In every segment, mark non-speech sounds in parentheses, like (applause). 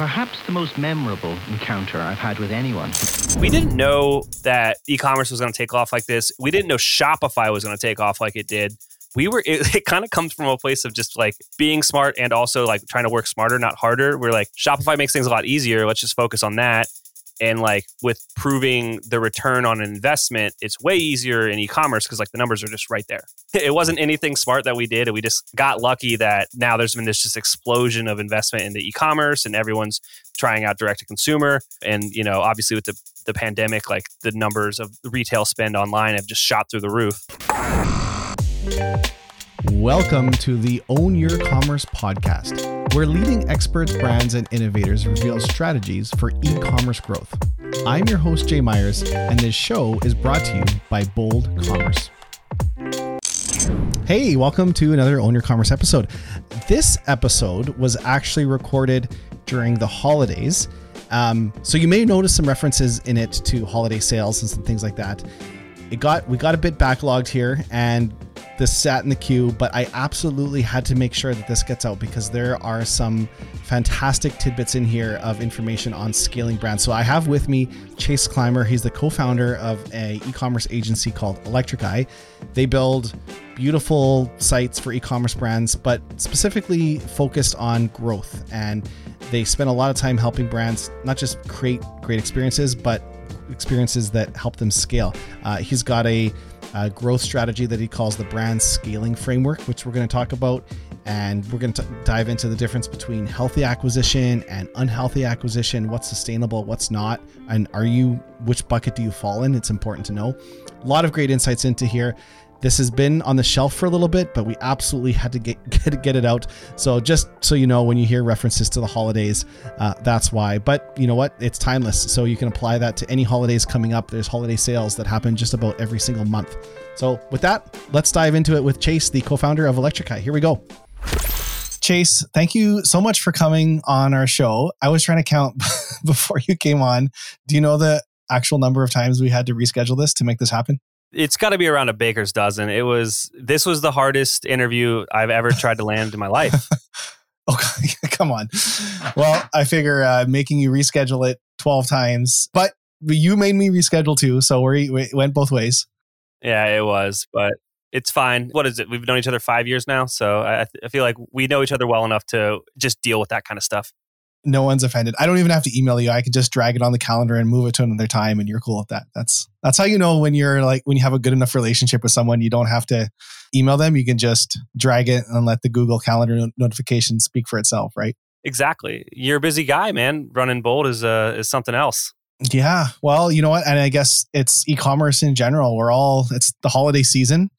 perhaps the most memorable encounter I've had with anyone. We didn't know that e-commerce was going to take off like this. We didn't know Shopify was going to take off like it did. We were (laughs) it, it kind of comes from a place of just like being smart and also like trying to work smarter, not harder. We're like Shopify makes things a lot easier. Let's just focus on that. And like with proving the return on investment, it's way easier in e-commerce because like the numbers are just right there. (laughs) It wasn't anything smart that we did. And we just got lucky that now there's been this just explosion of investment into e-commerce and everyone's trying out direct to consumer. And you know, obviously with the the pandemic, like the numbers of retail spend online have just shot through the roof. Welcome to the Own Your Commerce podcast, where leading experts, brands, and innovators reveal strategies for e commerce growth. I'm your host, Jay Myers, and this show is brought to you by Bold Commerce. Hey, welcome to another Own Your Commerce episode. This episode was actually recorded during the holidays. Um, so you may notice some references in it to holiday sales and some things like that. It got we got a bit backlogged here, and this sat in the queue, but I absolutely had to make sure that this gets out because there are some fantastic tidbits in here of information on scaling brands. So I have with me Chase Clymer. He's the co-founder of a e-commerce agency called Electric Eye. They build beautiful sites for e-commerce brands, but specifically focused on growth. And they spend a lot of time helping brands not just create great experiences, but experiences that help them scale. Uh, he's got a uh, growth strategy that he calls the brand scaling framework, which we're going to talk about. And we're going to dive into the difference between healthy acquisition and unhealthy acquisition. What's sustainable, what's not, and are you, which bucket do you fall in? It's important to know. A lot of great insights into here. This has been on the shelf for a little bit, but we absolutely had to get (laughs) get, get it out. So just so you know, when you hear references to the holidays, uh, that's why. But you know what? It's timeless, so you can apply that to any holidays coming up. There's holiday sales that happen just about every single month. So with that, let's dive into it with Chase, the co-founder of Electric Eye. Here we go. Chase, thank you so much for coming on our show. I was trying to count (laughs) before you came on. Do you know the actual number of times we had to reschedule this to make this happen? It's got to be around a baker's dozen. It was this was the hardest interview I've ever tried to land in my life. (laughs) oh, (laughs) come on. Well, I figure uh, making you reschedule it 12 times, but you made me reschedule too, so we went both ways. Yeah, it was, but it's fine. What is it? We've known each other 5 years now, so I, I feel like we know each other well enough to just deal with that kind of stuff no one's offended. I don't even have to email you. I can just drag it on the calendar and move it to another time and you're cool with that. That's that's how you know when you're like when you have a good enough relationship with someone, you don't have to email them. You can just drag it and let the Google Calendar notification speak for itself, right? Exactly. You're a busy guy, man. Running bold is uh is something else. Yeah. Well, you know what? And I guess it's e-commerce in general. We're all it's the holiday season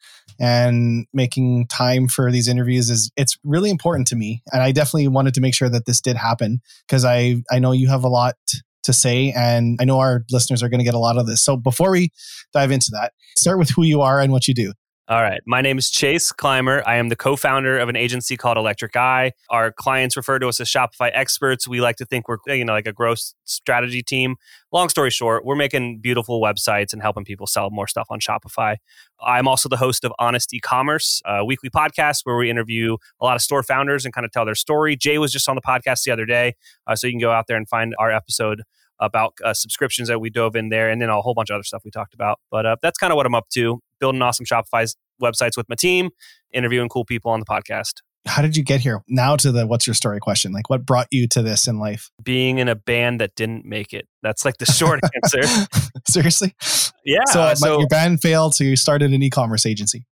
and making time for these interviews is it's really important to me. And i definitely wanted to make sure that this did happen because i i know you have a lot to say and i know our listeners are going to get a lot of this. So before we dive into that start with who you are and what you do all right. My name is Chase Clymer. I am the co founder of an agency called Electric Eye. Our clients refer to us as Shopify experts. We like to think we're, you know, like a growth strategy team. Long story short, we're making beautiful websites and helping people sell more stuff on Shopify. I'm also the host of Honest E-commerce, a weekly podcast where we interview a lot of store founders and kind of tell their story. Jay was just on the podcast the other day, uh, so you can go out there and find our episode about uh, subscriptions that we dove in there, and then a whole bunch of other stuff we talked about. But uh, that's kind of what I'm up to: building awesome Shopify websites with my team, interviewing cool people on the podcast. How did you get here? Now to the what's your story question. Like, what brought you to this in life? Being in a band that didn't make it. That's like the short (laughs) answer. Seriously? Yeah. So, so your band failed, so you started an e-commerce agency.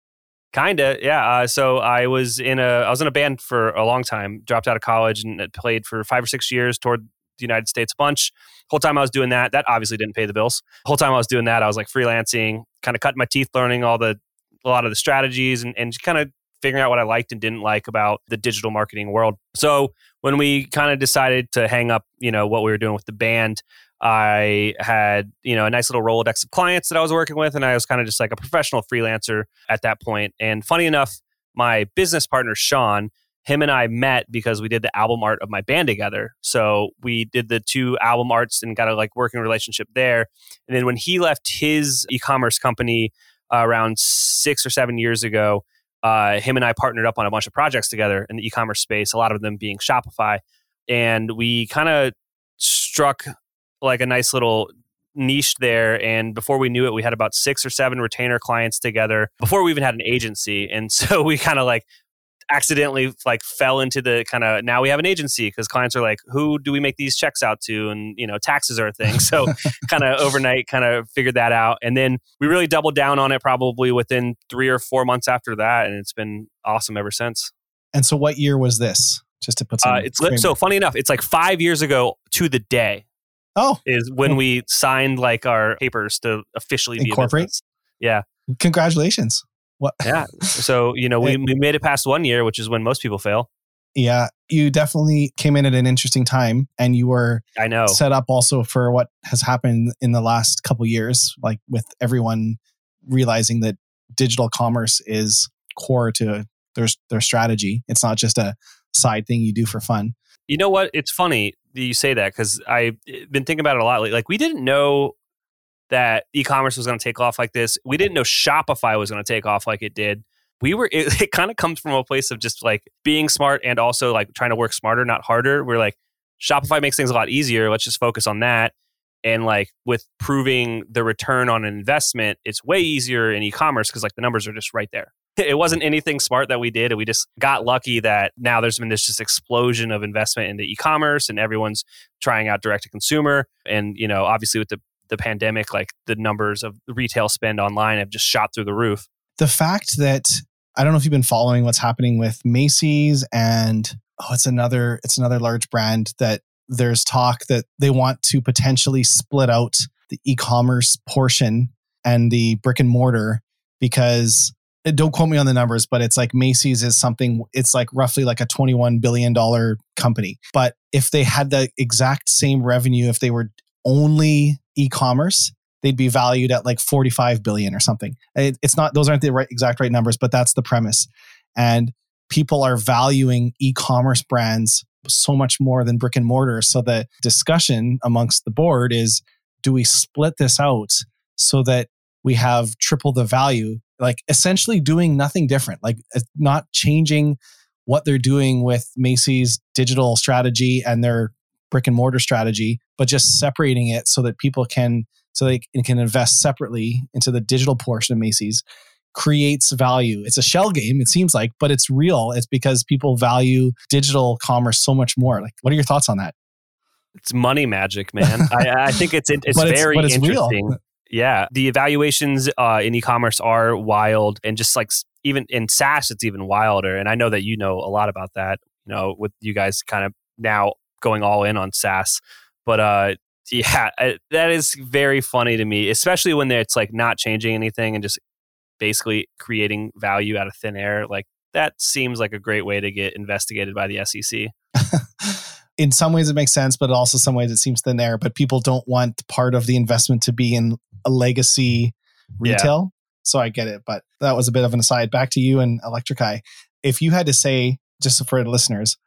Kinda, yeah. Uh, so I was in a I was in a band for a long time. Dropped out of college and played for five or six years. Toured the United States a bunch. Whole time I was doing that, that obviously didn't pay the bills. Whole time I was doing that, I was like freelancing, kind of cutting my teeth, learning all the a lot of the strategies, and and kind of figuring out what I liked and didn't like about the digital marketing world. So when we kind of decided to hang up, you know, what we were doing with the band, I had, you know, a nice little Rolodex of clients that I was working with, and I was kind of just like a professional freelancer at that point. And funny enough, my business partner Sean him and I met because we did the album art of my band together. So we did the two album arts and got a like working relationship there. And then when he left his e-commerce company uh, around six or seven years ago, uh, him and I partnered up on a bunch of projects together in the e-commerce space. A lot of them being Shopify. and we kind of struck like a nice little niche there and before we knew it we had about six or seven retainer clients together before we even had an agency and (laughs) so we kind of like accidentally like fell into the kind of now we have an agency because clients are like who do we make these checks out to and you know taxes are a thing so (laughs) kind of overnight kind of figured that out and then we really doubled down on it probably within three or four months after that and it's been awesome ever since And so, what year was this? Just to put some. uh, it's so funny enough it's like five years ago to the day Oh, is when we signed like our papers to officially be Incorporate? Yeah, congratulations. What? yeah. So you know (laughs) we, we made it past one year, which is when most people fail. Yeah, you definitely came in at an interesting time, and you were I know. set up also for what has happened in the last couple years, like with everyone realizing that digital commerce is core to their their strategy. It's not just a side thing you do for fun. You know what? It's funny that you say that because I've been thinking about it a lot. lately. Like we didn't know that e-commerce was going to take off like this. We didn't know Shopify was going to take off like it did. We were. (laughs) It, it kind of comes from a place of just like being smart and also like trying to work smarter, not harder. We're like Shopify makes things a lot easier. Let's just focus on that. And like with proving the return on an investment, it's way easier in e-commerce because like the numbers are just right there. (laughs) It wasn't anything smart that we did. We just got lucky that now there's been this just explosion of investment into e-commerce and everyone's trying out direct to consumer. And, you know, obviously with the, the pandemic, like the numbers of retail spend online have just shot through the roof. The fact that I don't know if you've been following what's happening with Macy's and oh, it's another it's another large brand that there's talk that they want to potentially split out the e-commerce portion and the brick and mortar because uh, don't quote me on the numbers, but it's like Macy's is something, it's like roughly like a $21 billion company. But if they had the exact same revenue, if they were only e commerce, they'd be valued at like 45 billion or something. It, it's not, those aren't the right, exact right numbers, but that's the premise. And people are valuing e commerce brands so much more than brick and mortar. So the discussion amongst the board is do we split this out so that we have triple the value? Like essentially doing nothing different, like uh, not changing what they're doing with Macy's digital strategy and their brick and mortar strategy, but just separating it so that people can so they can invest separately into the digital portion of Macy's creates value. It's a shell game, it seems like, but it's real. It's because people value digital commerce so much more. Like, what are your thoughts on that? It's money magic, man. I, I think it's (laughs) it's it's- very it's real. interesting. Yeah, the evaluations uh, in e-commerce are wild, and just like even in SaaS, it's even wilder. And I know that you know a lot about that. You know, with you guys kind of now going all in on SaaS, but uh, yeah, (laughs) I, that is very funny to me, especially when it's like not changing anything and just basically creating value out of thin air. Like that seems like a great way to get investigated by the SEC. (laughs) in some ways it makes sense, but also some ways it seems thin air. But people don't want part of the investment to be in a legacy Yeah. retail. So I get it. But that was a bit of an aside. Back to you and Electric Eye. If you had to say, just for the listeners,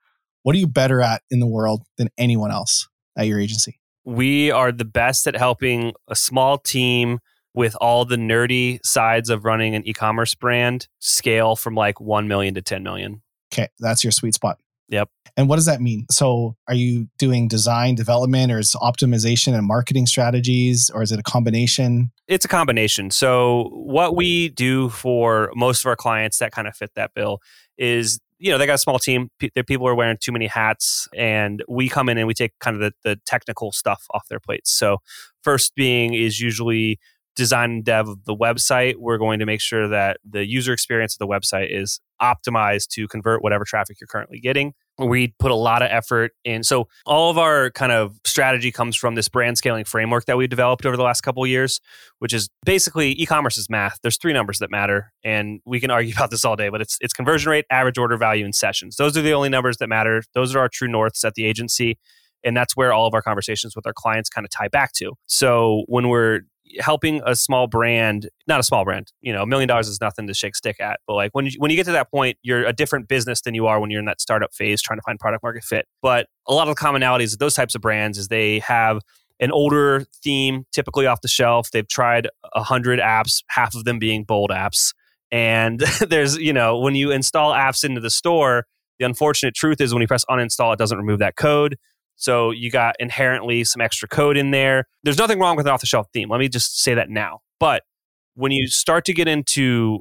what are you better at in the world than anyone else at your agency? we are the best at helping a small team with all the nerdy sides of running an e-commerce brand scale from like 1 million to 10 million. Okay, that's your sweet spot. Yep. And what does that mean? So, are you doing design development or is optimization and marketing strategies or is it a combination? It's a combination. So what we do for most of our clients that kind of fit that bill is you know they got a small team. Pe- their people are wearing too many hats and we come in and we take kind of the, the technical stuff off their plates. So first being is usually design and dev of the website we're going to make sure that the user experience of the website is optimized to convert whatever traffic you're currently getting we put a lot of effort in so all of our kind of strategy comes from this brand scaling framework that we developed over the last couple years which is basically e-commerce is math. There's three numbers that matter, and we can argue (laughs) about this all day. But it's it's conversion rate, average order value, and sessions. Those are the only numbers that matter. Those are our true norths at the agency, and that's where all of our conversations with our clients kind of tie back to. So when we're helping a small brand, not a small brand, you know, a million dollars is nothing to shake stick at. But like when you, when you get to that point, you're a different business than you are when you're in that startup phase trying to find product market fit. But a lot of the commonalities of those types of brands is they have an older theme, typically off the shelf. They've tried a hundred apps, half of them being bold apps. And (laughs) there's, you know, when you install apps into the store, The unfortunate truth is when you press uninstall, it doesn't remove that code. So you got inherently some extra code in there. There's nothing wrong with an off the shelf theme. Let me just say that now. But when you start to get into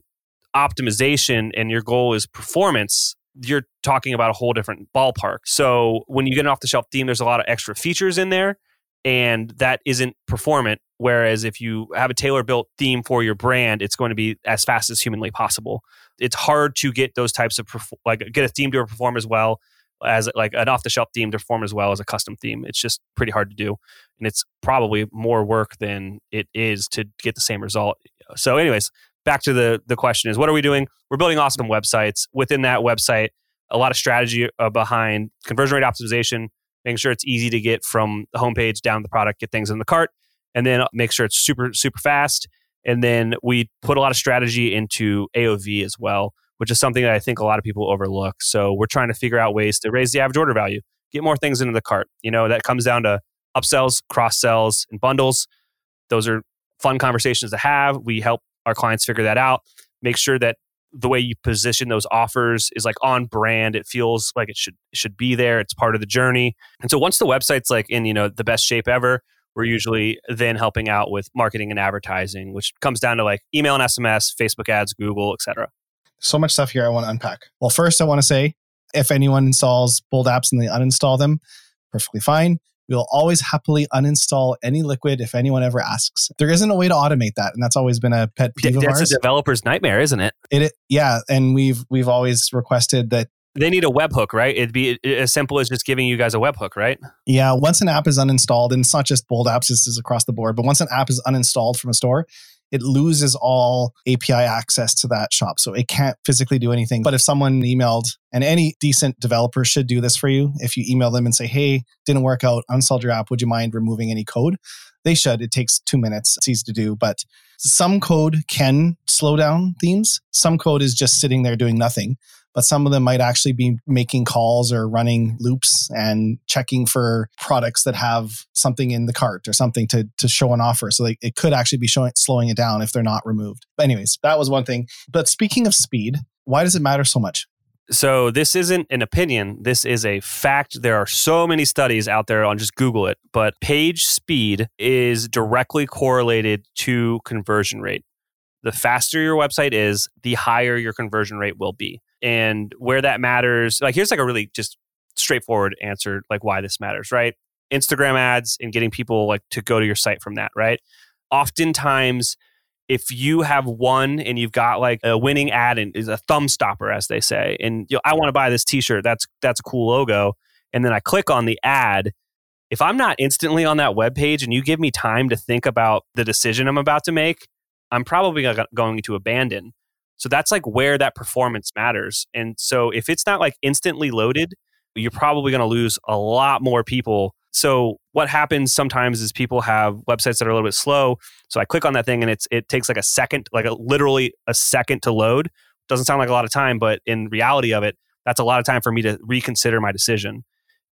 optimization and your goal is performance, you're talking about a whole different ballpark. So when you get an off the shelf theme, there's a lot of extra features in there, and that isn't performant. Whereas if you have a tailor built theme for your brand, it's going to be as fast as humanly possible. It's hard to get those types of perf- like get a theme to perform as well as like an off the shelf theme to perform as well as a custom theme. It's just pretty hard to do, and it's probably more work than it is to get the same result. So, anyways, back to the the question is what are we doing we're building awesome websites within that website a lot of strategy uh, behind conversion rate optimization making sure it's easy to get from the homepage down to the product get things in the cart and then make sure it's super super fast and then we put a lot of strategy into aov as well which is something that i think a lot of people overlook so we're trying to figure out ways to raise the average order value get more things into the cart you know that comes down to upsells cross sells and bundles those are fun conversations to have we help our clients figure that out. Make sure that the way you position those offers is like on brand. It feels like it should should be there. It's part of the journey. And so once the website's like in, you know, the best shape ever, we're usually then helping out with marketing and advertising, which comes down to like email and SMS, Facebook ads, Google, etc. So much stuff here I want to unpack. Well, first I want to say if anyone installs bold apps and they uninstall them, perfectly fine. We will always happily uninstall any liquid if anyone ever asks. There isn't a way to automate that, and that's always been a pet peeve That's of ours. That's a developer's nightmare, isn't it? It, yeah, and we've we've always requested that. They need a webhook, right? It'd be as simple as just giving you guys a webhook, right? Yeah, once an app is uninstalled, and it's not just bold apps, this is across the board, but once an app is uninstalled from a store, it loses all API access to that shop. So it can't physically do anything. But if someone emailed, and any decent developer should do this for you, if you email them and say, hey, didn't work out, uninstalled your app, would you mind removing any code? They should. It takes two minutes. It's easy to do. But some code can slow down themes. Some code is just sitting there doing nothing but some of them might actually be making calls or running loops and checking for products that have something in the cart or something to, to show an offer. So they, it could actually be showing, slowing it down if they're not removed. But anyways, that was one thing. But speaking of speed, why does it matter so much? So this isn't an opinion. This is a fact. There are so many studies out there on just Google it, but page speed is directly correlated to conversion rate. The faster your website is, the higher your conversion rate will be and where that matters. Like, here's like a really just straightforward answer, like why this matters, right? Instagram ads and getting people like to go to your site from that, right? Oftentimes, if you have one and you've got like a winning ad and is a thumb stopper, as they say, and you know, I want to buy this T-shirt, that's that's a cool logo, and then I click on the ad. If I'm not instantly on that web page and you give me time to think about the decision I'm about to make, I'm probably going to abandon. So that's like where that performance matters. And so if it's not like instantly loaded, you're probably going to lose a lot more people. So what happens sometimes is people have websites that are a little bit slow. So I click on that thing and it's it takes like a second, like a, literally a second to load. Doesn't sound like a lot of time, but in reality of it, that's a lot of time for me to reconsider my decision.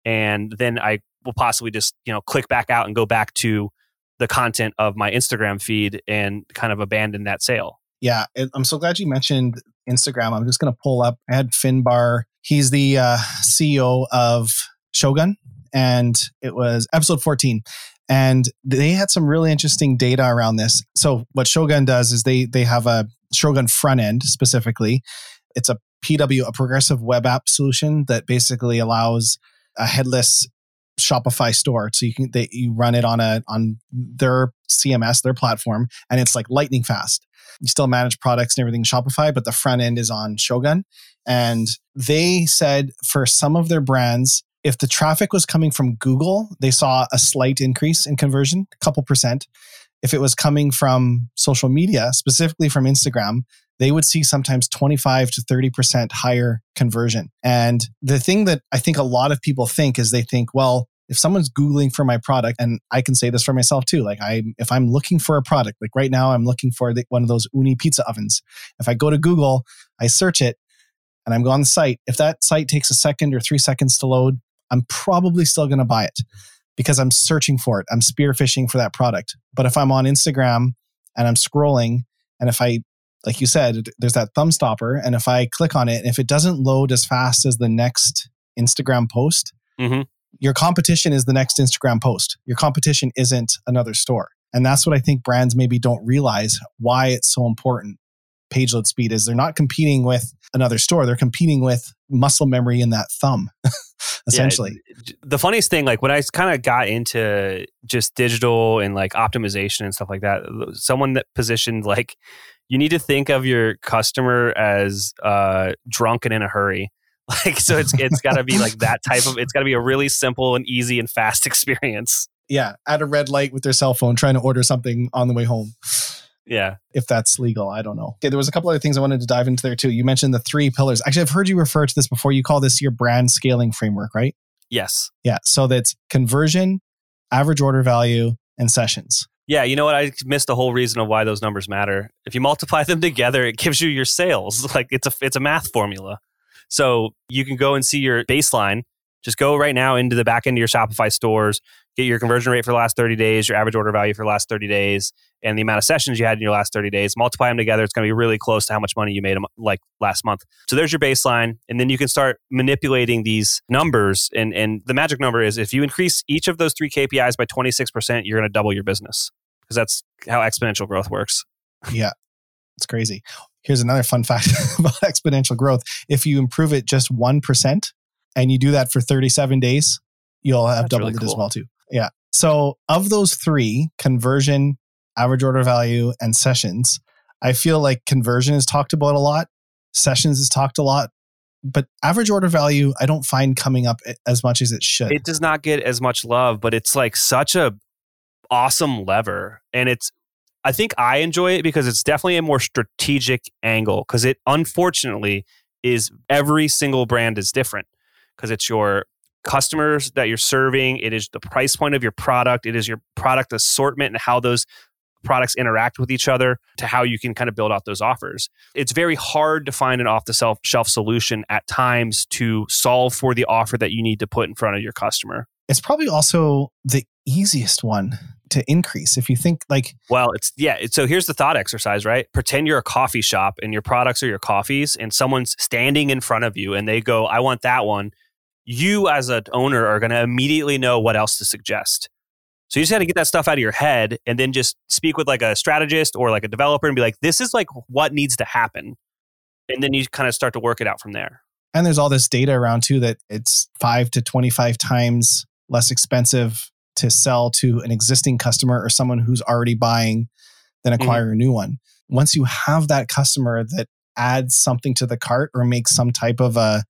And then I will possibly just, you know, click back out and go back to the content of my Instagram feed and kind of abandon that sale. Yeah, I'm so glad you mentioned Instagram. I'm just going to pull up I had Finbarr. He's the uh, CEO of Shogun, and it was episode 14. And they had some really interesting data around this. So what Shogun does is they they have a Shogun front end specifically. It's a PW, a progressive web app solution that basically allows a headless Shopify store. So you can they you run it on a on their CMS, their platform, and it's like lightning fast. You still manage products and everything in Shopify, but the front end is on Shogun. And they said for some of their brands, if the traffic was coming from Google, they saw a slight increase in conversion, a couple percent. If it was coming from social media, specifically from Instagram, they would see sometimes 25 to 30% higher conversion. And the thing that I think a lot of people think is they think, well, if someone's googling for my product and i can say this for myself too like i if i'm looking for a product like right now i'm looking for the, one of those Ooni pizza ovens. If i go to google i search it and i'm on the site if that site takes a second or three seconds to load i'm probably still going to buy it because i'm searching for it. I'm spearfishing for that product. But if i'm on instagram and i'm scrolling and if i like you said, there's that thumb stopper. And if I click on it, and if it doesn't load as fast as the next Instagram post, hmm your competition is the next Instagram post. Your competition isn't another store. And that's what I think brands maybe don't realize why it's so important. Page load speed is they're not competing with another store. They're competing with muscle memory in that thumb, (laughs) essentially. Yeah, the funniest thing, like when I kind of got into just digital and like optimization and stuff like that, someone that positioned like you need to think of your customer as uh, drunk and in a hurry. (laughs) Like so, it's it's got to be like that type of. It's got to be a really simple and easy and fast (laughs) experience. yeah, at a red light with their cell phone trying to order something on the way home. Yeah, If that's legal, I don't know. Okay, there was a couple other things I wanted to dive into there too. You mentioned the three pillars. Actually, I've heard you refer to this before. You call this your brand scaling framework, right? yes, Yeah. So that's conversion, average order value, and sessions. yeah. You know what? I missed the whole reason of why those numbers matter. If you multiply them (laughs) together, it gives you your sales. Like it's a it's a math formula. So you can go and see your baseline. Just go right now into the back end of your Shopify stores, get your conversion rate for the last 30 days, your average order value for the last 30 days, and the amount of sessions you had in your last 30 days. Multiply them together. It's going to be really close to how much money you made like last month. So there's your baseline. And then you can start manipulating these numbers. And, and the magic number is if you increase each of those three KPIs by 26%, you're going to double your business because that's how exponential growth works. Yeah. It's crazy. Here's another fun fact (laughs) about exponential growth. If you improve it just 1% and you do that for 37 days, you'll have That's doubled really it as well too. Yeah. So of those three, conversion, average order value, and sessions, I feel like conversion is talked about a lot. Sessions is talked a lot. But average order value, I don't find coming up as much as it should. it does not get as much love, but it's like such a awesome lever. And it's I think I enjoy it because it's definitely a more strategic angle because it unfortunately is every single brand is different because it's your customers that you're serving, it is the price point of your product, it is your product assortment and how those products interact with each other to how you can kind of build out those offers. It's very hard to find an off the shelf solution at times to solve for the offer that you need to put in front of your customer. it's probably also the easiest one to increase. If you think like Well, it's yeah. It's, so here's the thought exercise, right? Pretend you're a coffee shop and your products are your coffees, and someone's standing in front of you, and they go, "I want that one." You, as an owner, are going to immediately know what else to suggest. So you just got to get that stuff out of your head, and then just speak with like a strategist or like a developer, and be like, "This is like what needs to happen," and then you kind of start to work it out from there. And there's all this data around too that it's five to 25 times less expensive to sell to an existing customer or someone who's already buying than mm-hmm. acquire a new one. Once you have that customer that adds something to the cart or makes some type of a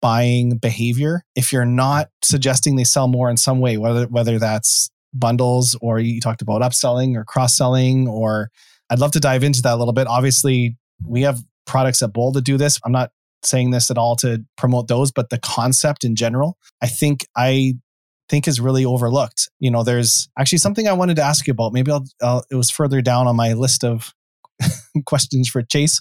buying behavior, if you're not suggesting they sell more in some way, whether whether that's bundles or you talked about upselling or cross-selling or I'd love to dive into that a little bit. Obviously, we have products at Bold that do this. I'm not saying this at all to promote those, but the concept in general, I think I think is really overlooked. You know, there's actually something I wanted to ask you about. Maybe I'll, I'll it was further down on my list of (laughs) questions for Chase.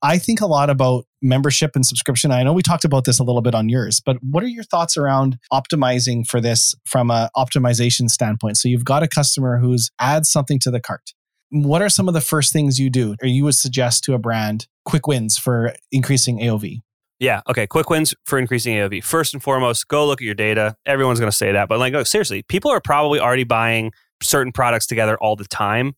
I think a lot about membership and subscription. I know we talked about this a little bit on yours, but what are your thoughts around optimizing for this from a optimization standpoint? So you've got a customer who's adds something to the cart. What are some of the first things you do or you would suggest to a brand quick wins for increasing AOV? Yeah. Okay. Quick wins for increasing AOV. First and foremost, go look at your data. Everyone's going to say that, but like, seriously, people are probably already buying certain products together all the time.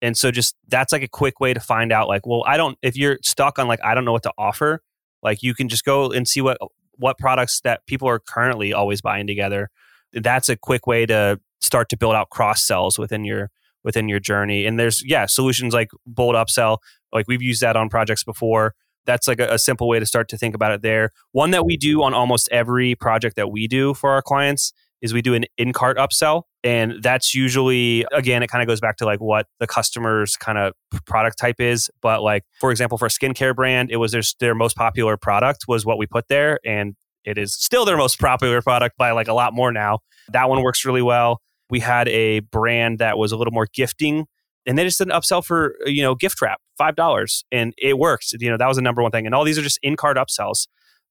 And so just that's like a quick way to find out like, well, I don't if you're stuck on like I don't know what to offer, like you can just go and see what what products that people are currently always buying together. That's a quick way to start to build out cross sells within your within your journey. And there's yeah, solutions like Bold Upsell, like we've used that on projects before. That's like a, a simple way to start to think about it there. One that we do on almost every project that we do for our clients is we do an in-cart upsell and that's usually again it kind of goes back to like what the customer's kind of product type is but like for example for a skincare brand it was their, their most popular product was what we put there and it is still their most popular product by like a lot more now that one works really well we had a brand that was a little more gifting and they just did an upsell for you know gift wrap five dollars and it worked you know that was the number one thing and all these are just in-cart upsells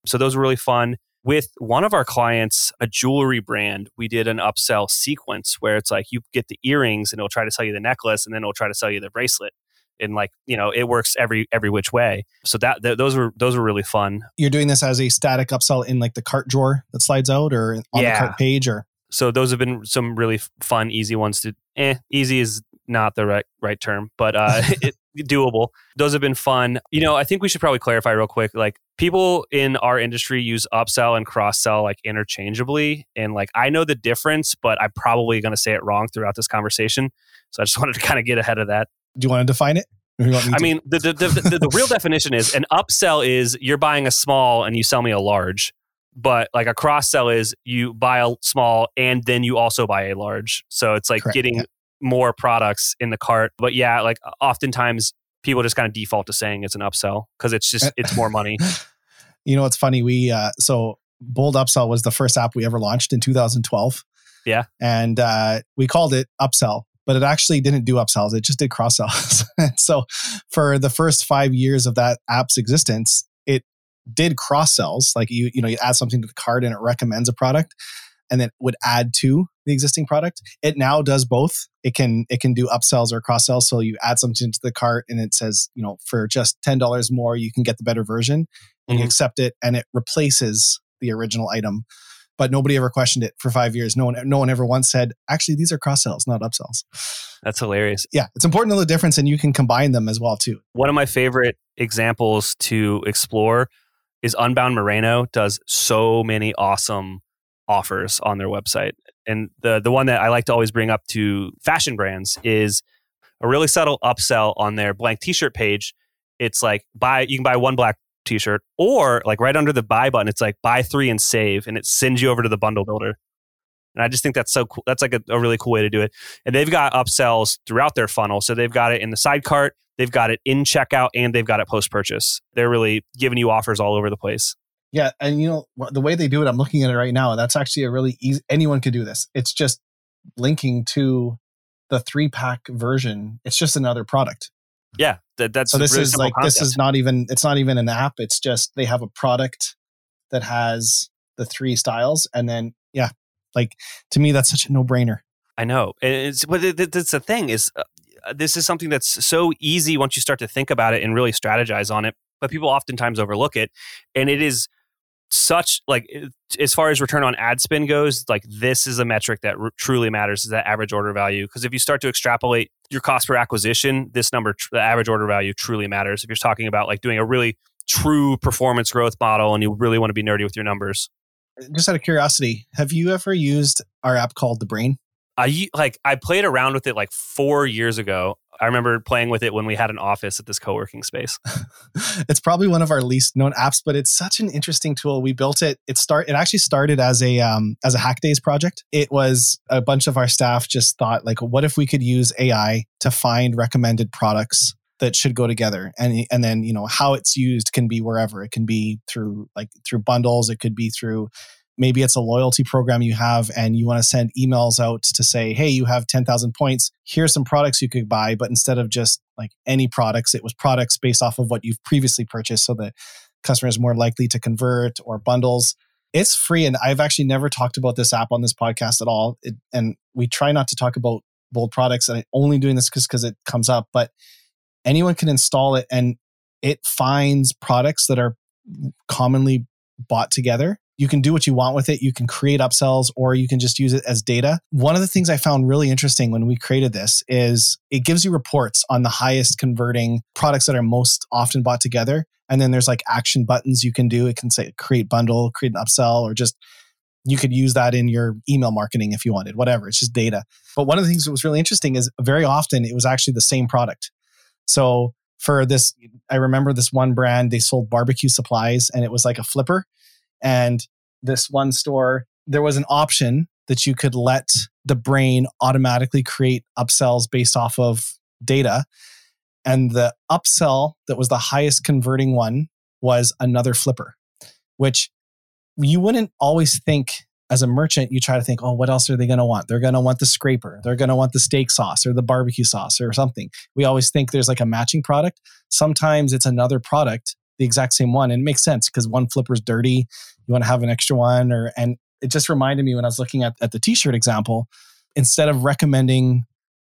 so those were really fun with one of our clients, a jewelry brand, we did an upsell sequence where it's like you get the earrings and it'll try to sell you the necklace and then it'll try to sell you the bracelet. and like you know it works every every which way. So that th- those were those were really fun. You're doing this as a static upsell in like the cart drawer that slides out or on Yeah. the cart page or So those have been some really fun, easy ones to. Eh, easy is not the right right term, but uh, (laughs) it, doable. Those have been fun. You know, I think we should probably clarify real quick. Like people in our industry use upsell and cross sell like interchangeably, and like I know the difference, but I'm probably going to say it wrong throughout this conversation. So I just (laughs) wanted to kind of get ahead of that. do you want to define it? Or you want me I mean, the the, the, the the real (laughs) definition is an upsell is you're buying a small and you sell me a large. But like a cross sell is you buy a small and then you also buy a large. So it's like Correct, getting yeah. More products in the cart. But yeah, like oftentimes people just kind of default to saying it's an upsell because it's just it's more money. (laughs) you know, it's funny. We uh, so Bold Upsell was the first app we ever launched in 2012. Yeah. and uh, we called it Upsell, but it actually didn't do upsells. It just did cross sells. (laughs) so for the first five years of that app's existence, it did cross sells. Like you, you know, you add something to the cart and it recommends a product, and then would add to the existing product. It now does both. It can it can do upsells or cross sells. So you add something to the cart and it says, you know, for just ten dollars more, you can get the better version. And you mm-hmm. accept it, and it replaces the original item. But nobody ever questioned it for five years. No one, no one ever once said, actually, these are cross sells, not upsells. That's hilarious. Yeah, it's important to know the difference, and you can combine them as well too. One of my favorite examples to explore is Unbound Merino does so many awesome offers on their website. And the the one that I like to always bring up to fashion brands is a really subtle upsell on their blank t-shirt page. It's like buy you can buy one black t-shirt or like right under the buy button it's like buy 3 and save and it sends you over to the bundle builder. And I just think that's so cool. That's like a, a really cool way to do it. And they've got upsells throughout their funnel. So they've got it in the side cart, they've got it in checkout, and they've got it post purchase. They're really giving you offers all over the place. Yeah, and you know the way they do it, I'm looking at it right now. That's actually a really easy. Anyone could do this. It's just linking to the three pack version. It's just another product. Yeah, that, that's So this really is like this is not even. It's not even an app. It's just they have a product that has the three styles, and then yeah, like to me that's such a no brainer. I know. And It's but it- that's the thing is uh, this is something that's so easy once you start to think about it and really strategize on it. But people oftentimes overlook it, and it is such like as far as return on ad spend goes like this is a metric that truly matters is that average order value because if you start to extrapolate your cost per acquisition this number tr- the average order value truly matters if you're talking about like doing a really true performance growth model and you really want to be nerdy with your numbers Just out of curiosity, have you ever used our app called The Brain? I like I played around with it like four years ago. I remember playing with it when we had an office at this co-working space. (laughs) it's probably one of our least known apps, but it's such an interesting tool. We built it. It start. It actually started as a um, as a hack days project. It was a bunch of our staff just thought like, what if we could use AI to find recommended products that should go together, and and then you know how it's used can be wherever. It can be through like through bundles. It could be through maybe it's a loyalty program you have and you want to send emails out to say hey you have 10,000 points. Here's some products you could buy but instead of just like any products it was products based off of what you've previously purchased so that customers more likely to convert or bundles. It's free and i've actually never talked about this app on this podcast at all. It, and we try not to talk about bold products and i'm only doing this because it comes up but anyone can install it and it finds products that are commonly bought together you can do what you want with it. You can create upsells or you can just use it as data. One of the things I found really interesting when we created this is it gives you reports on the highest converting products that are most often bought together. And then there's like action buttons you can do. It can say create bundle, create an upsell, or just you could use that in your email marketing if you wanted, whatever. It's just data. But one of the things that was really interesting is very often it was actually the same product. So for this, I remember this one brand, they sold barbecue supplies and it was like a flipper. And this one store, there was an option that you could let the brain automatically create upsells based off of data. And the upsell that was the highest converting one was another flipper, which you wouldn't always think as a merchant, you try to think, oh, what else are they going to want? They're going to want the scraper. They're going to want the steak sauce or the barbecue sauce or something. We always think there's like a matching product. Sometimes it's another product, the exact same one. And it makes sense because one flipper's dirty. You want to have an extra one. Or and it just reminded me when I was looking at, at the t-shirt example, instead of recommending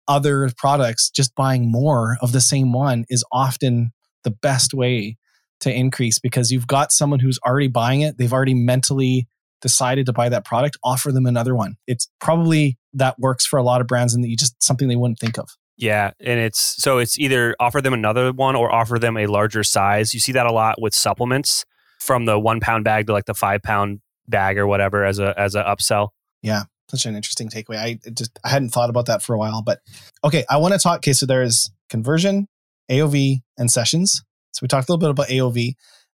other products, just buying more of the same one is often the best way to increase because you've got someone who's already buying it. They've already mentally decided to buy that product, offer them another one. It's probably that works for a lot of brands and that you just something they wouldn't think of. Yeah, and it's so it's either offer them another one or offer them a larger size. You see that a lot with supplements from the one pound bag to like the five pound bag or whatever as a as a upsell. Yeah, such an interesting takeaway. I just I hadn't thought about that for a while, but okay, I want to talk. Okay, so there's conversion, AOV, and sessions. So we talked a little bit about AOV,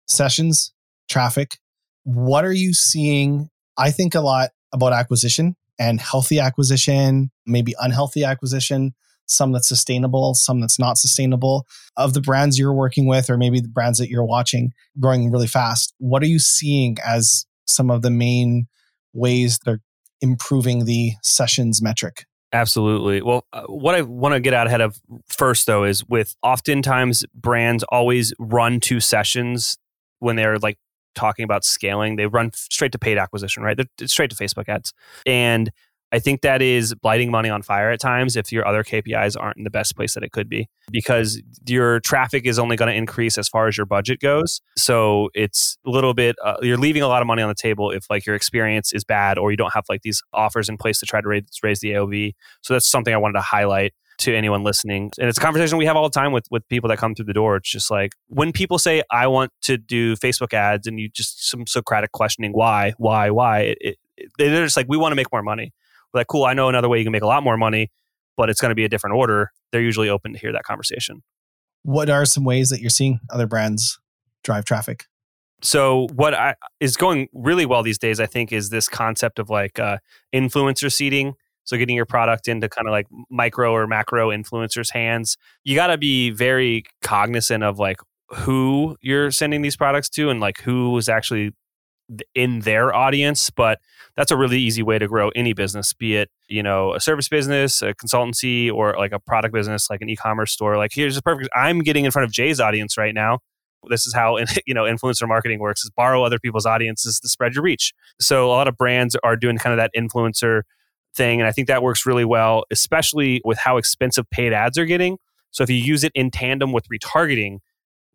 sessions, traffic. What are you seeing? I think a lot about acquisition and healthy acquisition, maybe unhealthy acquisition, some that's sustainable, some that's not sustainable. Of the brands you're working with, or maybe the brands that you're watching growing really fast, what are you seeing as some of the main ways they're improving the sessions metric? Absolutely. Well, uh, what I want to get out ahead of first, though, is with oftentimes brands always run to sessions when they're like talking about scaling. They run straight to paid acquisition, right? They're straight to Facebook ads. And I think that is lighting money on fire at times if your other KPIs aren't in the best place that it could be because your traffic is only going to increase as far as your budget goes. So it's a little bit, uh, you're leaving a lot of money on the table if like your experience is bad or you don't have like these offers in place to try to raise, raise the AOV. So that's something I wanted to highlight to anyone listening. And it's a conversation we have all the time with with people that come through the door. It's just like when people say I want to do Facebook ads and you just some Socratic questioning why, why, why, it, it, they're just like we want to make more money like, cool, I know another way you can make a lot more money, but it's going to be a different order. They're usually open to hear that conversation. What are some ways that you're seeing other brands drive traffic? So what I, is going really well these days, I think, is this concept of like uh, influencer seeding. So getting your product into kind of like micro or macro influencers' hands. You got to be very cognizant of like who you're sending these products to and like who is actually in their audience. But that's a really easy way to grow any business, be it, you know, a service business, a consultancy, or like a product business, like an e-commerce store. Like here's a perfect I'm getting in front of Jay's audience right now. This is how (laughs) you know influencer marketing works is borrow other people's audiences to spread your reach. So a lot of brands are doing kind of that influencer thing. And I think that works really well, especially with how expensive paid ads are getting. So if you use it in tandem with retargeting,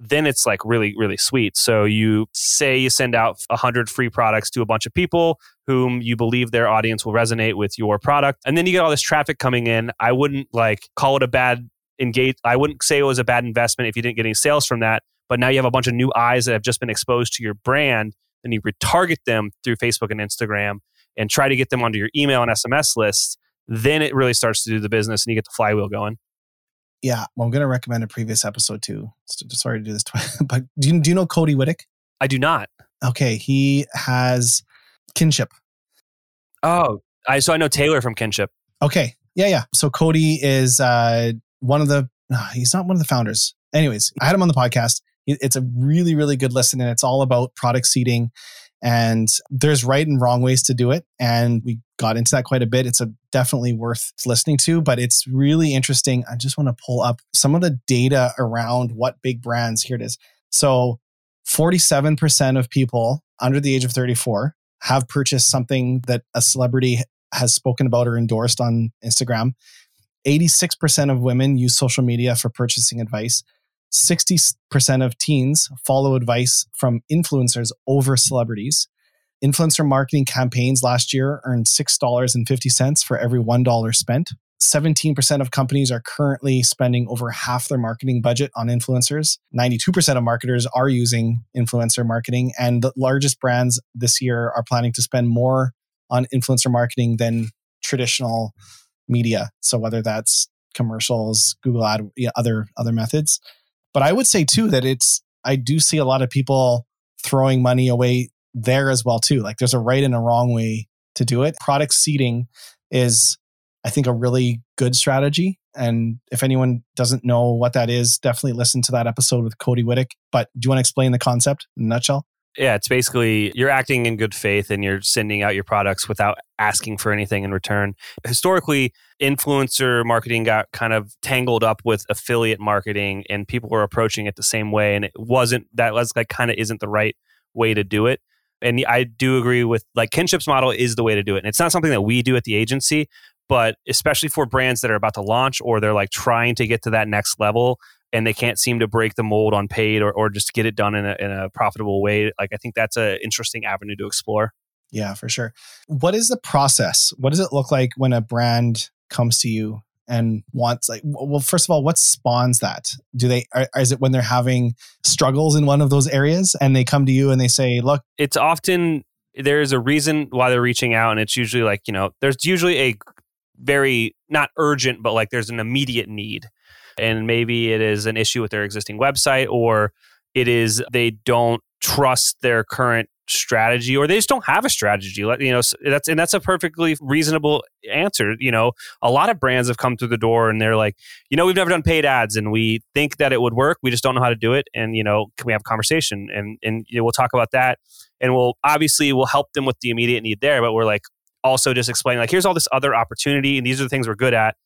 then it's like really really sweet so you say you send out 100 free products to a bunch of people whom you believe their audience will resonate with your product and then you get all this traffic coming in i wouldn't like call it a bad engage i wouldn't say it was a bad investment if you didn't get any sales from that but now you have a bunch of new eyes that have just been exposed to your brand and you retarget them through facebook and instagram and try to get them onto your email and sms list. then it really starts to do the business and you get the flywheel going yeah, well, I'm going to recommend a previous episode too. Sorry to do this, (laughs) twice, but do you, do you know Cody Wittick? I do not. Okay, he has Kynship. Oh, I so I know Taylor from Kynship. Okay, yeah, yeah. So Cody is uh, one of the. No, he's not one of the founders. Anyways, I had him on the podcast. It's a really, really good listen, and it's all about product seeding and there's right and wrong ways to do it. And we got into that quite a bit. It's a definitely worth listening to, but it's really interesting. I just want to pull up some of the data around what big brands here it is. So 47% of people under the age of 34 have purchased something that a celebrity has spoken about or endorsed on Instagram. 86% of women use social media for purchasing advice. 60% of teens follow advice from influencers over celebrities. Influencer marketing campaigns last year earned $6.50 for every $1 spent. 17% of companies are currently spending over half their marketing budget on influencers. 92% of marketers are using influencer marketing, and the largest brands this year are planning to spend more on influencer marketing than traditional media. So whether that's commercials, Google Ad, other other methods. But I would say too that it's I do see a lot of people throwing money away there as well too. Like there's a right and a wrong way to do it. Product seeding is I think a really good strategy. And if anyone doesn't know what that is, definitely listen to that episode with Cody Wittick. But do you want to explain the concept in a nutshell? Yeah, it's basically you're acting in good faith and you're sending out your products without asking for anything in return. Historically, influencer marketing got kind of tangled up with affiliate marketing and people were approaching it the same way and it wasn't that was like kind of isn't the right way to do it. And I do agree with like Kynship's model is the way to do it. And it's not something that we do at the agency, but especially for brands that are about to launch or they're like trying to get to that next level and they can't seem to break the mold on paid or, or just get it done in a, in a profitable way like i think that's an interesting avenue to explore Yeah, for sure. What is the process? What does it look like when a brand comes to you and wants like well first of all what spawns that do they are, is it when they're having struggles in one of those areas and they come to you and they say look it's often there's a reason why they're reaching out and it's usually like you know there's usually a very not urgent but like there's an immediate need and maybe it is an issue with their existing website or it is they don't trust their current strategy or they just don't have a strategy. You know that's and that's a perfectly reasonable answer. You know a lot of brands have come through the door and they're like you know we've never done paid ads and we think that it would work. We just don't know how to do it. And you know can we have a conversation? And and you know, we'll talk about that. And we'll obviously we'll help them with the immediate need there but we're like also just explaining like here's all this other opportunity and these are the things we're good at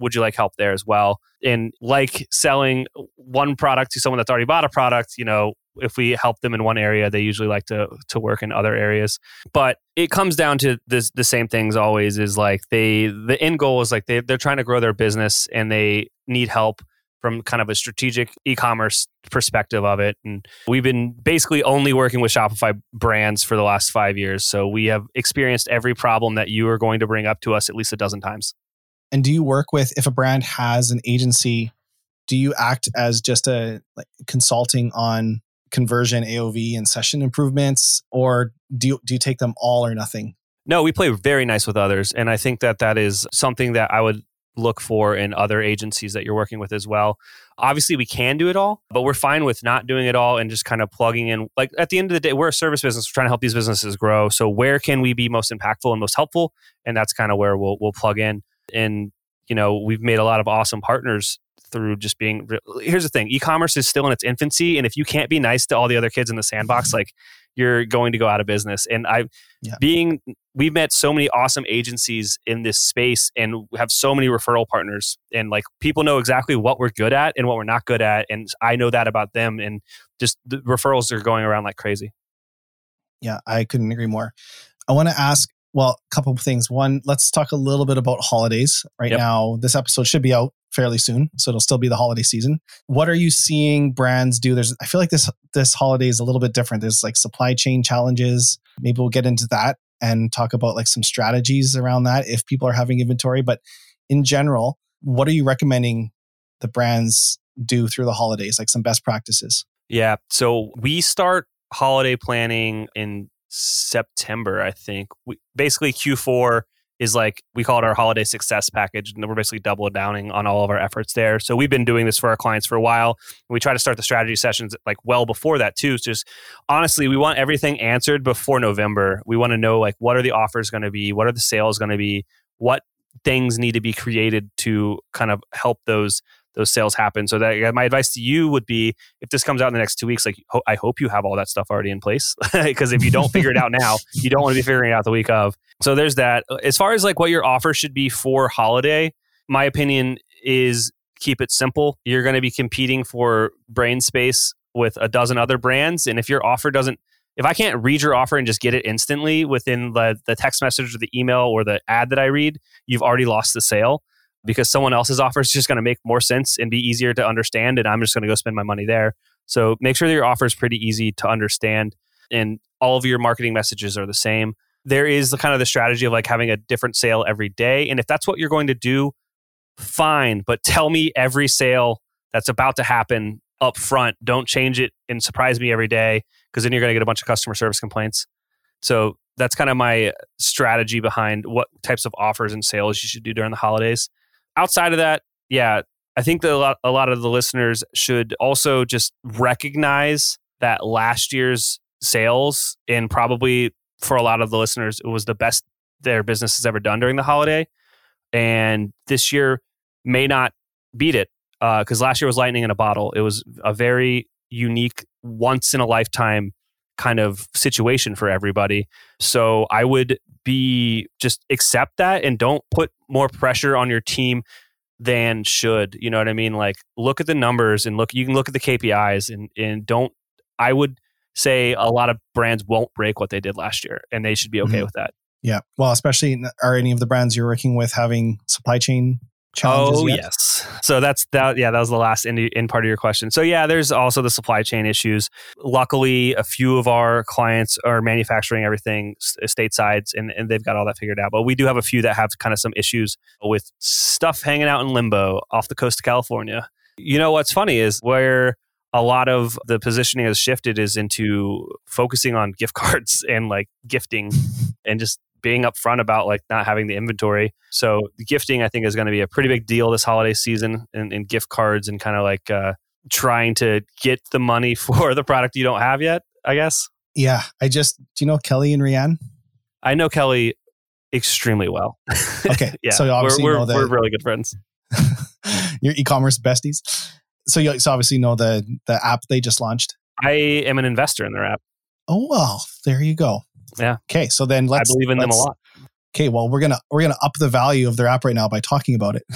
would you like help there as well? And like selling one product to someone that's already bought a product you know if we help them in one area they usually like to to work in other areas. But it comes down to this the same things always is like they the end goal is like they, they're trying to grow their business and they need help from kind of a strategic e-commerce perspective of it. And we've been basically only working with shopify brands for the last five years. So we have experienced every problem that you are going to bring up to us at least a dozen times and do you work with if a brand has an agency do you act as just a like consulting on conversion aov and session improvements or do you, do you take them all or nothing No, we play very nice with others. And I think that that is something that I would look for in other agencies that you're working with as well. Obviously, we can do it all, but we're fine with not doing it all and just kind of plugging in. Like at the end of the day, we're a service business. We're trying to help these businesses grow. So where can we be most impactful and most helpful? And that's kind of where we'll we'll plug in. And you know, we've made a lot of awesome partners through just being. Here's the thing: e-commerce is still in its infancy, and if you can't be nice to all the other kids in the sandbox, mm-hmm. like you're going to go out of business. And I, Yeah. being we've met so many awesome agencies in this space and have so many referral partners and like people know exactly what we're good at and what we're not good at and i know that about them and just the referrals are going around like crazy Yeah, I couldn't agree more. I want to ask, well, a couple of things. One, let's talk a little bit about holidays. Right Yep. now, this episode should be out fairly soon, so it'll still be the holiday season. What are you seeing brands do? There's I feel like this this holiday is a little bit different. There's like supply chain challenges. Maybe we'll get into that and talk about like some strategies around that if people are having inventory, but in general, what are you recommending the brands do through the holidays, like some best practices? yeah so we start holiday planning in september i think. We, basically q4 is like we call it our holiday success package and we're basically double downing on all of our efforts there. So we've been doing this for our clients for a while. We try to start the strategy sessions like well before that too. It's just honestly we want everything answered before november. We want to know like what are the offers going to be? What are the sales going to be? What things need to be created to kind of help those those sales happen. So that my advice to you would be if this comes out in the next two weeks like ho- i hope you have all that stuff already in place. (laughs) Because if you don't figure it out now you don't want to be figuring it out the week of. So there's that. Uh, as far as like what your offer should be for holiday my opinion is keep it simple. You're going to be competing for brain space with a dozen other brands and if your offer doesn't if i can't read your offer and just get it instantly within the, the text message or the email or the ad that i read you've already lost the sale because someone else's offer is just going to make more sense and be easier to understand and i'm just going to go spend my money there. So make sure that your offer is pretty easy to understand and all of your marketing messages are the same. There is the kind of the strategy of like having a different sale every day and if that's what you're going to do fine but tell me every sale that's about to happen up front don't change it and surprise me every day because then you're going to get a bunch of customer service complaints. So that's kind of my strategy behind what types of offers and sales you should do during the holidays outside of that yeah i think that a lot, a lot of the listeners should also just recognize that last year's sales and probably for a lot of the listeners it was the best their business has ever done during the holiday. And this year may not beat it uh, because last year was lightning in a bottle. It was a very unique once in a lifetime kind of situation for everybody so i would be just accept that and don't put more pressure on your team than should you know what i mean like look at the numbers and look you can look at the kpis and and don't i would say a lot of brands won't break what they did last year and they should be okay Mhm. with that Yeah. Well, especially are any of the brands you're working with having supply chain challenges? Oh yet? yes. So that's that. Yeah, that was the last in, in part of your question. So yeah, there's also the supply chain issues. Luckily, a few of our clients are manufacturing everything stateside, and, and they've got all that figured out. But we do have a few that have kind of some issues with stuff hanging out in limbo off the coast of California. You know what's funny is where a lot of the positioning has shifted is into focusing on gift (laughs) cards and like gifting and just being upfront about like not having the inventory. So gifting, I think, is going to be a pretty big deal this holiday season, in, and gift cards, and kind of like uh, trying to get the money (laughs) for the product you don't have yet. I guess Yeah. I just, do you know Kelly and Rianne? I know Kelly extremely well. (laughs) Okay. yeah, So obviously we're, we're, know that we're really good friends. (laughs) your e-commerce besties. So you so obviously know the the app they just launched. I am an investor in their app. Oh well, there you go. Yeah. Okay, so then let's I believe in them a lot. Okay, well we're gonna we're gonna up the value of their app right now by talking about it. (laughs)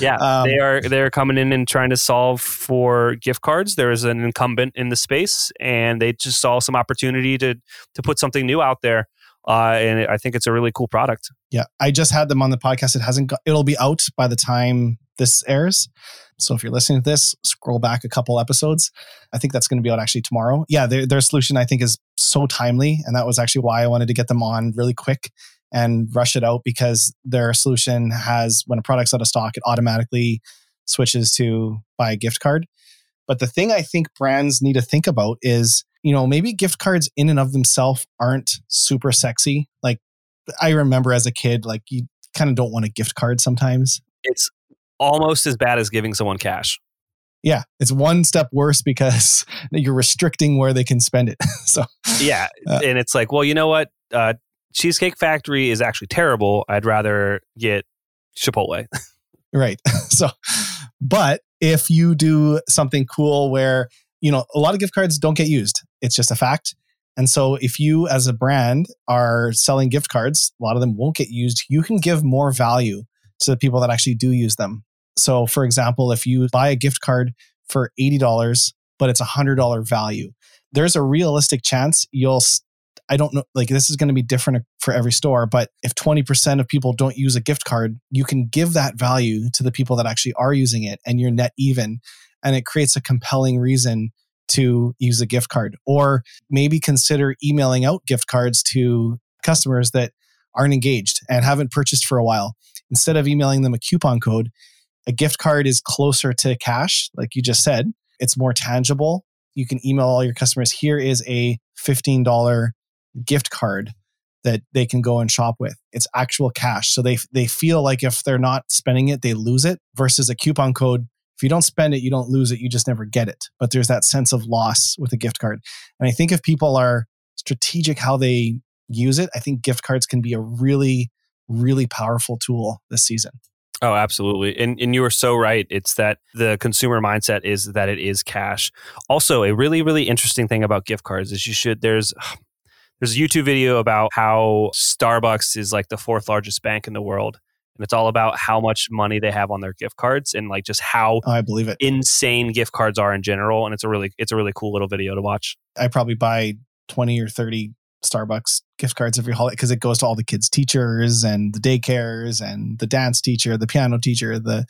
Yeah, Um, they are they're coming in and trying to solve for gift cards. There is an incumbent in the space, and they just saw some opportunity to to put something new out there. Uh, and I think it's a really cool product. Yeah, I just had them on the podcast. It hasn't got. It'll be out by the time this airs. So if you're listening to this, scroll back a couple episodes. I think that's going to be out actually tomorrow. Yeah, their their solution I think is so timely, and that was actually why I wanted to get them on really quick and rush it out because their solution has when a product's out of stock, it automatically switches to buy a gift card. But the thing I think brands need to think about is, you know, maybe gift cards in and of themselves aren't super sexy. Like I remember as a kid, like you kind of don't want a gift card sometimes. It's almost as bad as giving someone cash. Yeah, it's one step worse because (laughs) you're restricting where they can spend it. (laughs) so Yeah, Uh, and it's like, well, you know what? Uh, Cheesecake Factory is actually terrible. I'd rather get Chipotle. (laughs) right. so, but if you do something cool where you know a lot of gift cards don't get used, it's just a fact. And so, if you as a brand are selling gift cards, a lot of them won't get used. You can give more value to the people that actually do use them. So, for example, if you buy a gift card for $80, but it's a $100 value, there's a realistic chance you'll, I don't know, like this is going to be different for every store, but if 20% of people don't use a gift card, you can give that value to the people that actually are using it and you're net even. And it creates a compelling reason to use a gift card. Or maybe consider emailing out gift cards to customers that aren't engaged and haven't purchased for a while. Instead of emailing them a coupon code, a gift card is closer to cash, like you just said. It's more tangible. You can email all your customers here is a $15 gift card that they can go and shop with. It's actual cash. So they they feel like if they're not spending it, they lose it versus a coupon code. If you don't spend it, you don't lose it, you just never get it. But there's that sense of loss with a gift card. And I think if people are strategic how they use it, I think gift cards can be a really really powerful tool this season. Oh, absolutely. And and you are so right. It's that the consumer mindset is that it is cash. Also, a really really interesting thing about gift cards is you should there's there's a YouTube video about how Starbucks is like the fourth largest bank in the world. And it's all about how much money they have on their gift cards and like just how I believe it. insane gift cards are in general. And it's a really it's a really cool little video to watch. I probably buy 20 or 30 Starbucks gift cards every holiday because it goes to all the kids' teachers and the daycares and the dance teacher, the piano teacher, the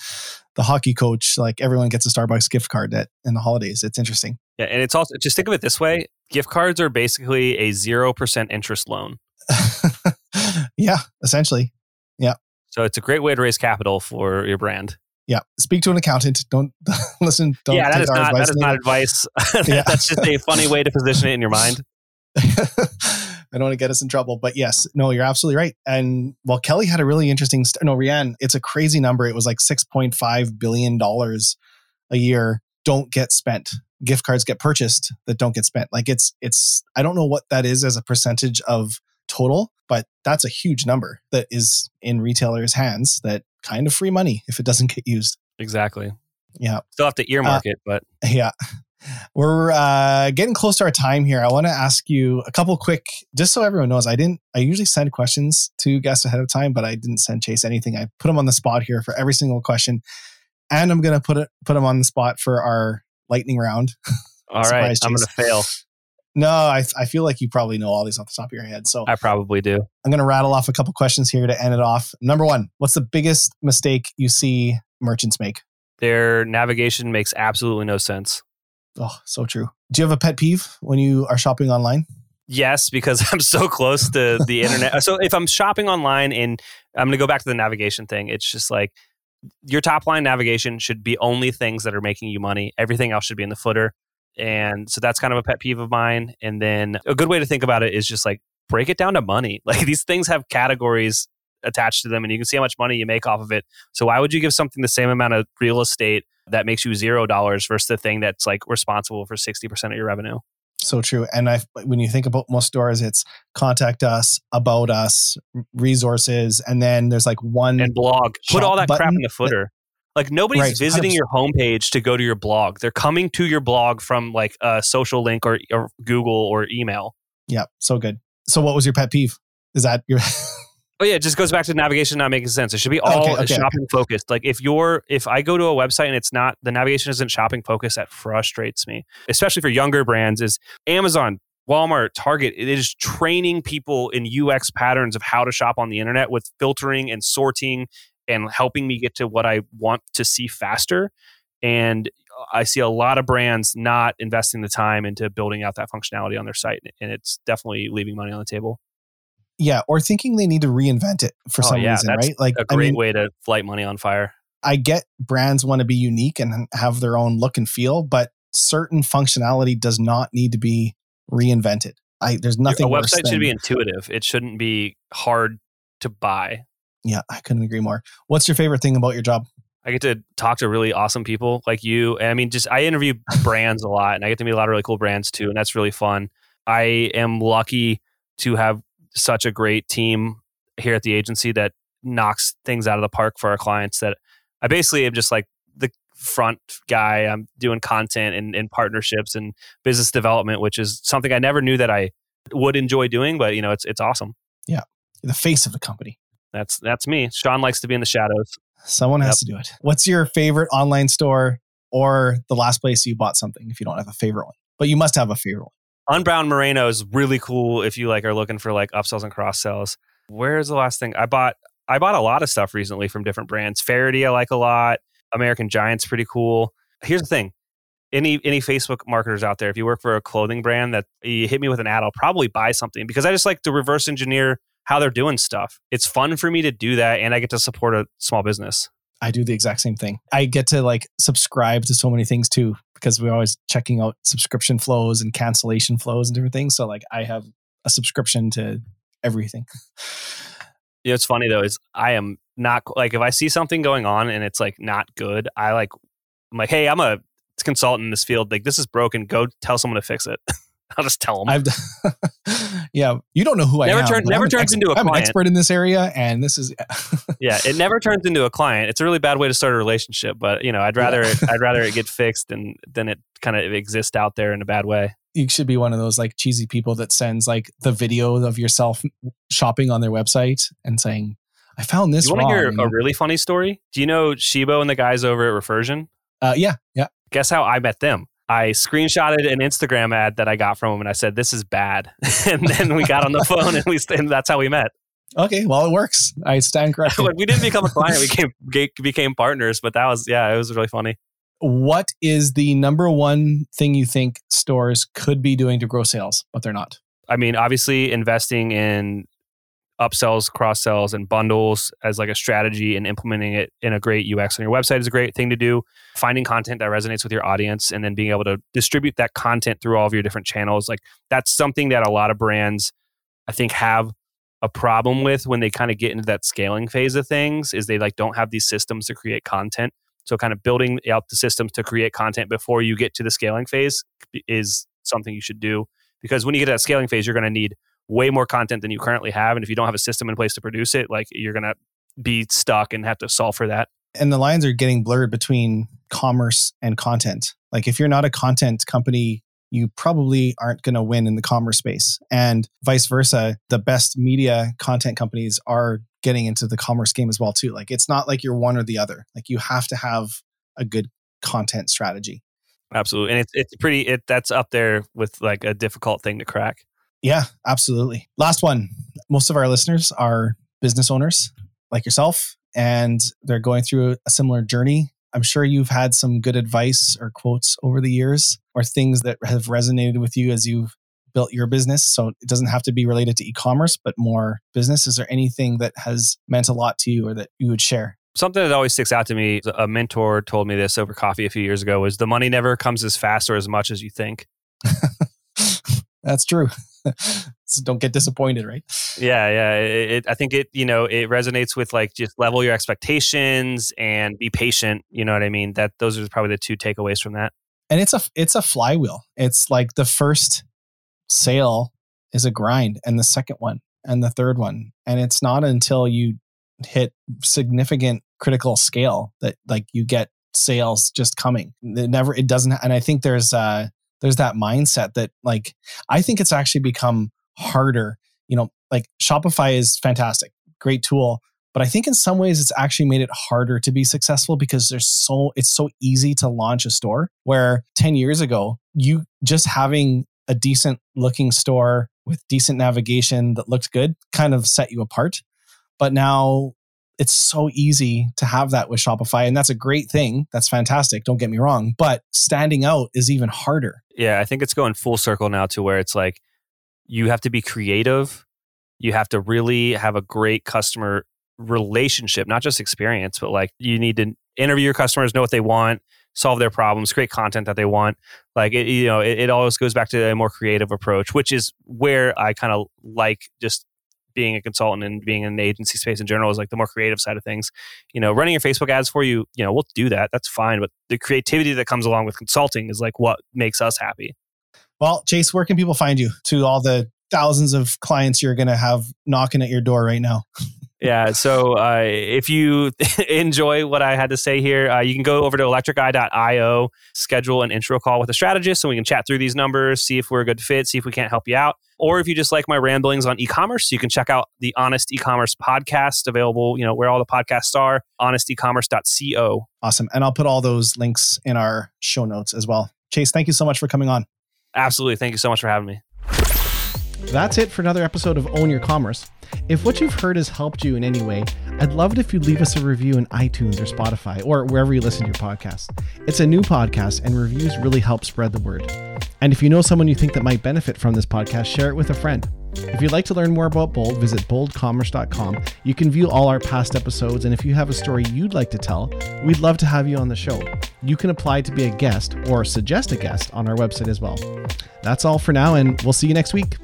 the hockey coach. Like everyone gets a Starbucks gift card at in the holidays. It's interesting. Yeah, and it's also just think of it this way: gift cards are basically a zero percent interest loan. (laughs) yeah, essentially. Yeah. So it's a great way to raise capital for your brand. Yeah. Speak to an accountant. Don't (laughs) listen. Don't yeah, that is not that advice. not advice. (laughs) Yeah. That's just a funny way to position it in your mind. I don't want to get us in trouble, but yes, no, you're absolutely right. And well, Kelly had a really interesting. St- no, Rianne, it's a crazy number. It was like six point five billion dollars a year don't get spent. Gift cards get purchased that don't get spent. Like it's it's. I don't know what that is as a percentage of total, but that's a huge number that is in retailers' hands. That kind of free money if it doesn't get used. Exactly. Yeah. Still have to earmark it, but Yeah. We're uh, getting close to our time here. I want to ask you a couple quick, just so everyone knows. I didn't. I usually send questions to guests ahead of time, but I didn't send Chase anything. I put him on the spot here for every single question, and I'm gonna put it put him on the spot for our lightning round. (laughs) all right, I'm gonna fail. No, I, I feel like you probably know all these off the top of your head. So I probably do. I'm going to rattle off a couple questions here to end it off. Number one, what's the biggest mistake you see merchants make? Their navigation makes absolutely no sense. Oh, so true. Do you have a pet peeve when you are shopping online? Yes, because (laughs) I'm so close to the (laughs) internet. So if I'm shopping online and I'm going to go back to the navigation thing, it's just like your top line navigation should be only things that are making you money. Everything else should be in the footer. And so that's kind of a pet peeve of mine. And then a good way to think about it is just like break it down to money. (laughs) Like these things have categories attached to them and you can see how much money you make off of it. So why would you give something the same amount of real estate that makes you zero dollars versus the thing that's like responsible for 60% of your revenue? So true. And I, when you think about most stores, it's contact us, about us, resources, and then there's like one and blog. Put all that crap in the footer. Like nobody's Right, visiting 100%. your homepage to go to your blog. They're coming to your blog from like a social link or, or Google or email. Yeah, so good. So what was your pet peeve? Is that your (laughs) Oh yeah, it just goes back to navigation not making sense. It should be oh, all Okay, okay, shopping focused. Like if you're if I go to a website and it's not the navigation isn't shopping focused, that frustrates me. Especially for younger brands, is Amazon, Walmart, Target. It is training people in UX patterns of how to shop on the internet with filtering and sorting and helping me get to what I want to see faster. And I see a lot of brands not investing the time into building out that functionality on their site, and it's definitely leaving money on the table. Yeah, or thinking they need to reinvent it for Oh, some yeah, reason, right? Like a great mean, way to light money on fire. I get brands want to be unique and have their own look and feel, but certain functionality does not need to be reinvented. I there's nothing a website than, should be intuitive. It shouldn't be hard to buy. Yeah, I couldn't agree more. What's your favorite thing about your job? I get to talk to really awesome people like you. And I mean, just I interview brands a lot and I get to meet a lot of really cool brands too. And that's really fun. I am lucky to have such a great team here at the agency that knocks things out of the park for our clients that I basically am just like the front guy. I'm doing content and, and partnerships and business development, which is something I never knew that I would enjoy doing, but you know, it's it's awesome. Yeah. The face of the company. That's that's me. Sean likes to be in the shadows. Someone has Yep. to do it. What's your favorite online store or the last place you bought something if you don't have a favorite one? But you must have a favorite one. Unbound Merino is really cool if you like are looking for like upsells and cross sells. Where's the last thing I bought? I bought a lot of stuff recently from different brands. Faraday I like a lot. American Giant's pretty cool. Here's the thing. Any any Facebook marketers out there, if you work for a clothing brand that you hit me with an ad, I'll probably buy something because I just like to reverse engineer how they're doing stuff. It's fun for me to do that and I get to support a small business. I do the exact same thing. I get to like subscribe to so many things too because we're always checking out subscription flows and cancellation flows and different things. So like I have a subscription to everything. Yeah, it's funny though is I am not like if I see something going on and it's like not good, I like I'm like, hey, I'm a consultant in this field. Like this is broken. Go tell someone to fix it. (laughs) (laughs) I'll just tell them. I've (laughs) yeah, you don't know who Never I am. turn- never I'm an turns into a I'm an client. expert in this area, and this is (laughs) yeah, it never turns into a client. It's a really bad way to start a relationship. But you know, I'd rather it, I'd rather it get fixed and then it kind of exist out there in a bad way. you should be one of those like cheesy people that sends like the video of yourself shopping on their website and saying, "I found this." you want to hear a really funny story? Do you know Shibo and the guys over at Refersion? uh, yeah, yeah. Guess how I met them? I screenshotted an Instagram ad that I got from him, and I said, "This is bad." (laughs) and then we got on the phone, and we and that's how we met. Okay, well, it works. I stand (laughs) corrected. we didn't become a client; we became ga- became partners. But that was yeah, it was really funny. what is the number one thing you think stores could be doing to grow sales, but they're not? I mean, obviously, investing in upsells, cross sells, and bundles as like a strategy and implementing it in a great UX on your website is a great thing to do. Finding content that resonates with your audience and then being able to distribute that content through all of your different channels. Like that's something that a lot of brands, I think, have a problem with when they kind of get into that scaling phase of things is they like don't have these systems to create content. So kind of building out the systems to create content before you get to the scaling phase is something you should do because when you get to that scaling phase, you're going to need way more content than you currently have. And if you don't have a system in place to produce it, like you're going to be stuck and have to solve for that. And the lines are getting blurred between commerce and content. Like if you're not a content company, you probably aren't going to win in the commerce space. And vice versa, the best media content companies are getting into the commerce game as well too. Like it's not like you're one or the other. Like you have to have a good content strategy. Absolutely, and it's it's pretty. It that's up there with like a difficult thing to crack. Yeah, absolutely. Last one. Most of our listeners are business owners like yourself, and they're going through a similar journey. I'm sure you've had some good advice or quotes over the years or things that have resonated with you as you've built your business. So it doesn't have to be related to e commerce, but more business. Is there anything that has meant a lot to you or that you would share? Something that always sticks out to me, a mentor told me this over coffee a few years ago, was the money never comes as fast or as much as you think. (laughs) That's true. (laughs) so don't get disappointed, right? Yeah, yeah. It, it, I think it, you know, it resonates with like just level your expectations and be patient. You know what I mean? That those are probably the two takeaways from that. And it's a it's a flywheel. It's like the first sale is a grind, and the second one, and the third one, and it's not until you hit significant critical scale that like you get sales just coming. It never it doesn't, and I think there's uh there's that mindset that like I think it's actually become harder. You know, like Shopify is fantastic, great tool, but I think in some ways it's actually made it harder to be successful because there's so it's so easy to launch a store where 10 years ago you just having a decent looking store with decent navigation that looked good kind of set you apart. But now it's so easy to have that with Shopify. And that's a great thing. That's fantastic. Don't get me wrong. But standing out is even harder. Yeah, I think it's going full circle now to where it's like you have to be creative. You have to really have a great customer relationship, not just experience, but like you need to interview your customers, know what they want, solve their problems, create content that they want. Like it, you know, it, it always goes back to a more creative approach, which is where I kind of like just being a consultant and being in the agency space in general is like the more creative side of things. You know, running your Facebook ads for you, you know, we'll do that. That's fine. But the creativity that comes along with consulting is like what makes us happy. Well, Chase, where can people find you to all the thousands of clients you're going to have knocking at your door right now? (laughs) yeah. So uh, if you (laughs) enjoy what I had to say here, uh, you can go over to electriceye.io, schedule an intro call with a strategist so we can chat through these numbers, see if we're a good fit, see if we can't help you out. Or if you just like my ramblings on e-commerce, you can check out the Honest E-commerce podcast available, you know, where all the podcasts are, honestecommerce.co. Awesome. And I'll put all those links in our show notes as well. Chase, thank you so much for coming on. Absolutely. Thank you so much for having me. That's it for another episode of Own Your Commerce. If what you've heard has helped you in any way, I'd love it if you'd leave us a review in iTunes or Spotify or wherever you listen to your podcast. It's a new podcast, and reviews really help spread the word. And if you know someone you think that might benefit from this podcast, share it with a friend. If you'd like to learn more about Bold, visit boldcommerce.com. You can view all our past episodes, and if you have a story you'd like to tell, we'd love to have you on the show. You can apply to be a guest or suggest a guest on our website as well. That's all for now, and we'll see you next week.